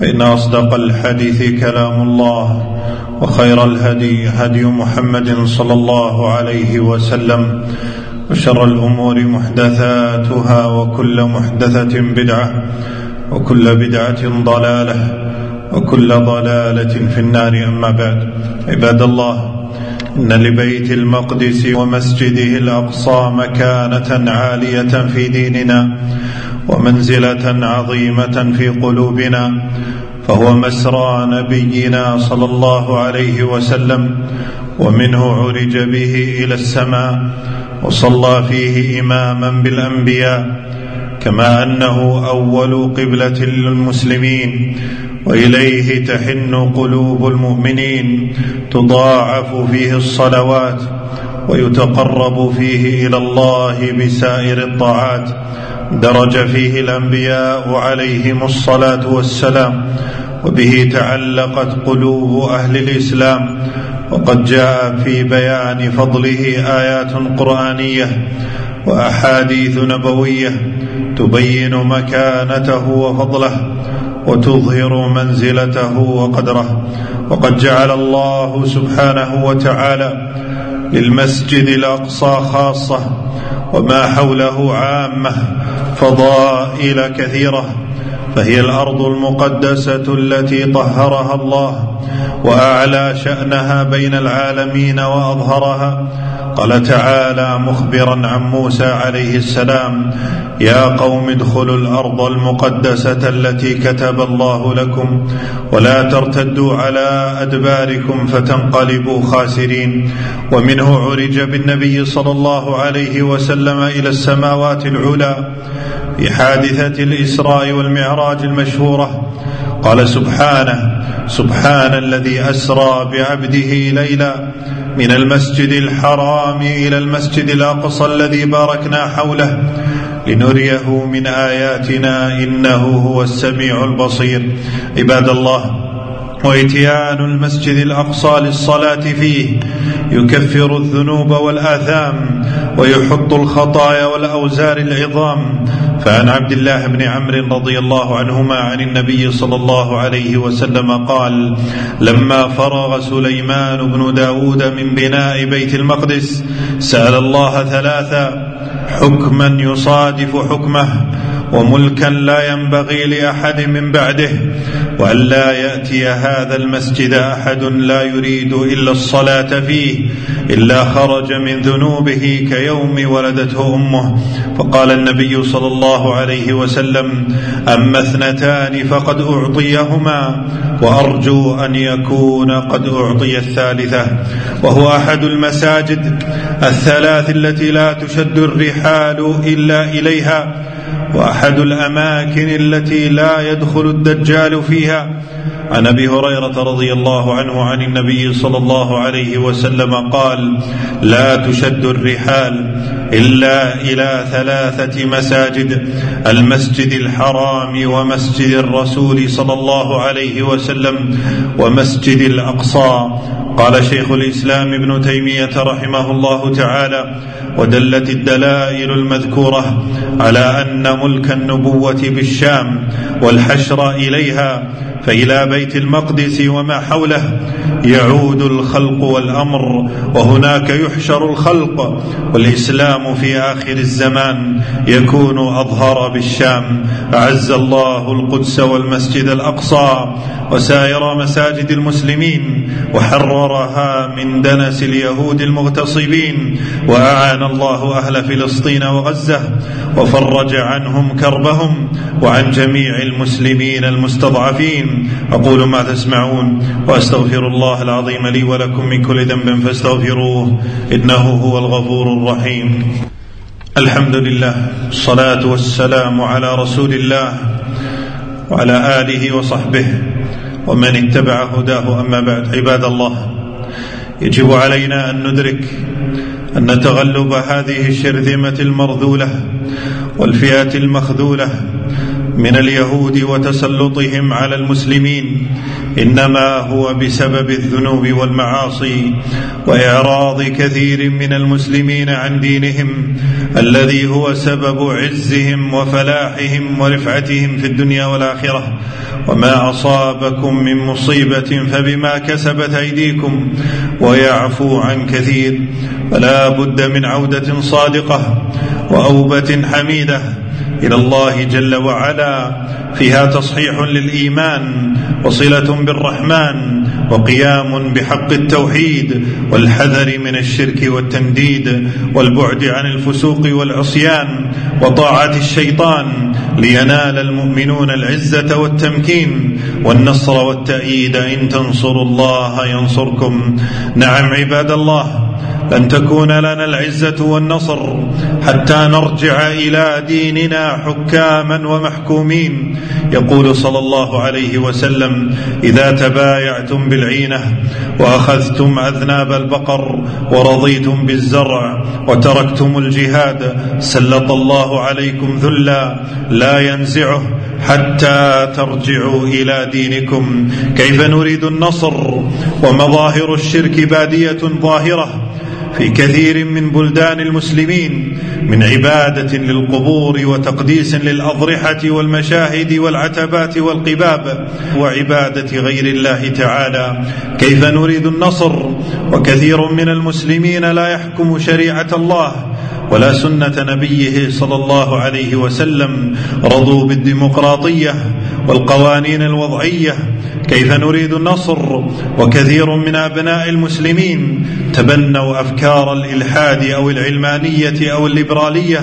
فإن أصدق الحديث كلام الله وخير الهدي هدي محمد صلى الله عليه وسلم وشر الأمور محدثاتها وكل محدثة بدعة وكل بدعة ضلالة وكل ضلالة في النار أما بعد. عباد الله إن لبيت المقدس ومسجده الأقصى مكانة عالية في ديننا ومنزلة عظيمة في قلوبنا فهو مسرى نبينا صلى الله عليه وسلم ومنه عرج به إلى السماء وصلى فيه إماما بالأنبياء كما أنه أول قبلة للمسلمين وإليه تحن قلوب المؤمنين تضاعف فيه الصلوات ويتقرب فيه إلى الله بسائر الطاعات درج فيه الأنبياء عليهم الصلاة والسلام وبه تعلقت قلوب أهل الإسلام وقد جاء في بيان فضله آيات قرآنية وأحاديث نبوية تبين مكانته وفضله وتظهر منزلته وقدره وقد جعل الله سبحانه وتعالى للمسجد الأقصى خاصة وما حوله عامة فضائل كثيرة فهي الأرض المقدسة التي طهرها الله وأعلى شأنها بين العالمين وأظهرها. قال تعالى مخبرا عن موسى عليه السلام يا قوم ادخلوا الأرض المقدسة التي كتب الله لكم ولا ترتدوا على أدباركم فتنقلبوا خاسرين. ومنه عرج بالنبي صلى الله عليه وسلم إلى السماوات العلى في حادثة الإسراء والمعراج المشهورة. قال سبحانه سبحان الذي أسرى بعبده ليلا من المسجد الحرام إلى المسجد الأقصى الذي باركنا حوله لنريه من آياتنا إنه هو السميع البصير. عباد الله وإتيان المسجد الأقصى للصلاة فيه يكفر الذنوب والآثام ويحط الخطايا والأوزار العظام. فعن عبد الله بن عمرو رضي الله عنهما عن النبي صلى الله عليه وسلم قال لما فرغ سليمان بن داود من بناء بيت المقدس سأل الله ثلاثا حكما يصادف حكمه وملكا لا ينبغي لأحد من بعده وأن لا يأتي هذا المسجد أحد لا يريد إلا الصلاة فيه إلا خرج من ذنوبه كيوم ولدته أمه. فقال النبي صلى الله عليه وسلم أما اثنتان فقد أعطيهما وأرجو أن يكون قد أعطي الثالثة. وهو أحد المساجد الثلاث التي لا تشد الرحال إلا إليها. وأحد الأماكن التي لا يدخل الدجال فيها عن أبي هريرة رضي الله عنه عن النبي صلى الله عليه وسلم قال لا تشد الرحال إلا إلى ثلاثة مساجد المسجد الحرام ومسجد الرسول صلى الله عليه وسلم ومسجد الأقصى. قال شيخ الإسلام ابن تيمية رحمه الله تعالى ودلت الدلائل المذكورة على أن ملك النبوة بالشام والحشر إليها فإلى بيت المقدس وما حوله يعود الخلق والأمر وهناك يحشر الخلق والإسلام في آخر الزمان يكون أظهر بالشام. أعز الله القدس والمسجد الأقصى وسائر مساجد المسلمين وحررها من دنس اليهود المغتصبين وأعان الله أهل فلسطين وغزة وفرج عنهم كربهم وعن جميع المسلمين المستضعفين. أقول ما تسمعون وأستغفر الله العظيم لي ولكم من كل ذنب فاستغفروه إنه هو الغفور الرحيم. الحمد لله الصلاة والسلام على رسول الله وعلى آله وصحبه ومن اتبع هداه. أما بعد عباد الله يجب علينا أن ندرك أن تغلب هذه الشرذمة المرذولة والفئات المخذولة من اليهود وتسلطهم على المسلمين. إنما هو بسبب الذنوب والمعاصي. واعراض كثير من المسلمين عن دينهم الذي هو سبب عزهم وفلاحهم ورفعتهم في الدنيا والآخرة. وما أصابكم من مصيبة فبما كسبت أيديكم. ويعفو عن كثير. فلا بد من عودة صادقة وأوبة حميدة. إلى الله جل وعلا. فيها تصحيح للإيمان وصلة بالرحمن وقيام بحق التوحيد والحذر من الشرك والتنديد والبعد عن الفسوق والعصيان وطاعة الشيطان لينال المؤمنون العزة والتمكين والنصر والتأييد إن تنصروا الله ينصركم. نعم عباد الله لن تكون لنا العزة والنصر حتى نرجع إلى ديننا حكاما ومحكومين. يقول صلى الله عليه وسلم إذا تبايعتم بالعينة وأخذتم أذناب البقر ورضيتم بالزرع وتركتم الجهاد سلط الله عليكم ذلا لا ينزعه حتى ترجعوا إلى دينكم. كيف نريد النصر؟ ومظاهر الشرك بادية ظاهرة في كثير من بلدان المسلمين من عبادة للقبور وتقديس للأضرحة والمشاهد والعتبات والقباب وعبادة غير الله تعالى. كيف نريد النصر؟ وكثير من المسلمين لا يحكم شريعة الله. ولا سنة نبيه صلى الله عليه وسلم رضوا بالديمقراطية والقوانين الوضعية كيف نريد النصر؟ وكثير من أبناء المسلمين تبنوا أفكار الإلحاد أو العلمانية أو الليبرالية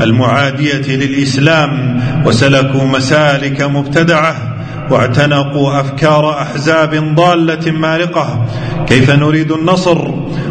المعادية للإسلام وسلكوا مسالك مبتدعة واعتنقوا أفكار أحزاب ضالة مارقة. كيف نريد النصر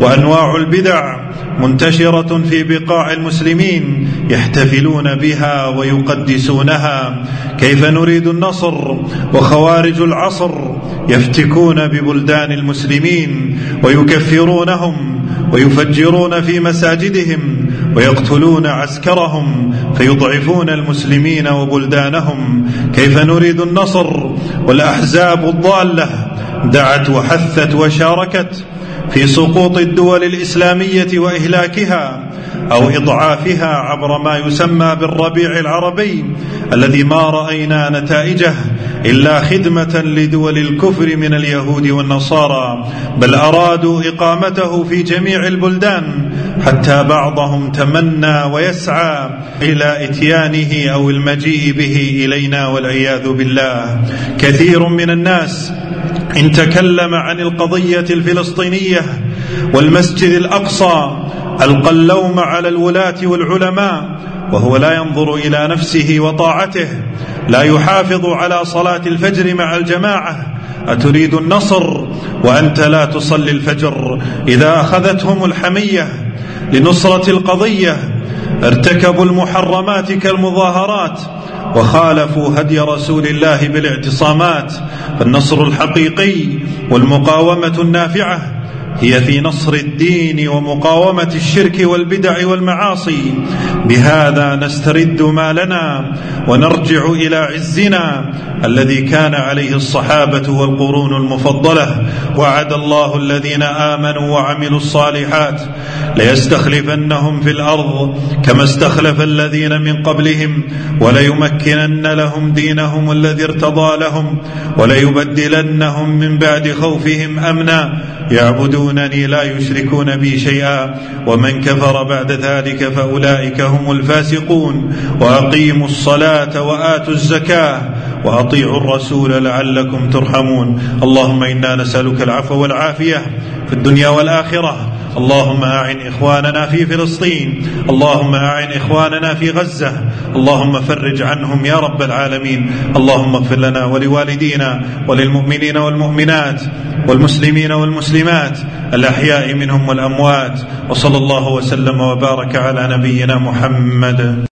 وأنواع البدع منتشرة في بقاع المسلمين يحتفلون بها ويقدسونها؟ كيف نريد النصر وخوارج العصر يفتكون ببلدان المسلمين ويكفرونهم ويفجرون في مساجدهم ويقتلون عسكرهم فيضعفون المسلمين وبلدانهم. كيف نريد النصر والأحزاب الضالة؟ دعت وحثت وشاركت في سقوط الدول الإسلامية وإهلاكها أو إضعافها عبر ما يسمى بالربيع العربي. الذي ما رأينا نتائجه إلا خدمة لدول الكفر من اليهود والنصارى بل أرادوا إقامته في جميع البلدان حتى بعضهم تمنى ويسعى إلى إتيانه أو المجيء به إلينا والعياذ بالله. كثير من الناس إن تكلم عن القضية الفلسطينية والمسجد الأقصى ألقى اللوم على الولاة والعلماء وهو لا ينظر إلى نفسه وطاعته لا يحافظ على صلاة الفجر مع الجماعة. أتريد النصر وأنت لا تصلي الفجر إذا أخذتهم الحمية لنصرة القضية. ارتكبوا المحرمات كالمظاهرات وخالفوا هدي رسول الله بالاعتصامات. فالنصر الحقيقي والمقاومة النافعة هي في نصر الدين ومقاومة الشرك والبدع والمعاصي. بهذا نسترد مالنا ونرجع إلى عزنا الذي كان عليه الصحابة والقرون المفضلة. وعد الله الذين آمنوا وعملوا الصالحات ليستخلفنهم في الأرض كما استخلف الذين من قبلهم وليمكنن لهم دينهم الذي ارتضى لهم وليبدلنهم من بعد خوفهم أمنا. يعبدونني لا يشركون بي شيئا ومن كفر بعد ذلك فأولئك هم الفاسقون. وأقيموا الصلاة وآتوا الزكاة وأطيعوا الرسول لعلكم ترحمون. اللهم إنا نسألك العفو والعافية في الدنيا والآخرة. اللهم أعن إخواننا في فلسطين اللهم أعن إخواننا في غزة اللهم فرج عنهم يا رب العالمين اللهم اغفر لنا ولوالدينا وللمؤمنين والمؤمنات والمسلمين والمسلمات الأحياء منهم والأموات وصلى الله وسلم وبارك على نبينا محمد.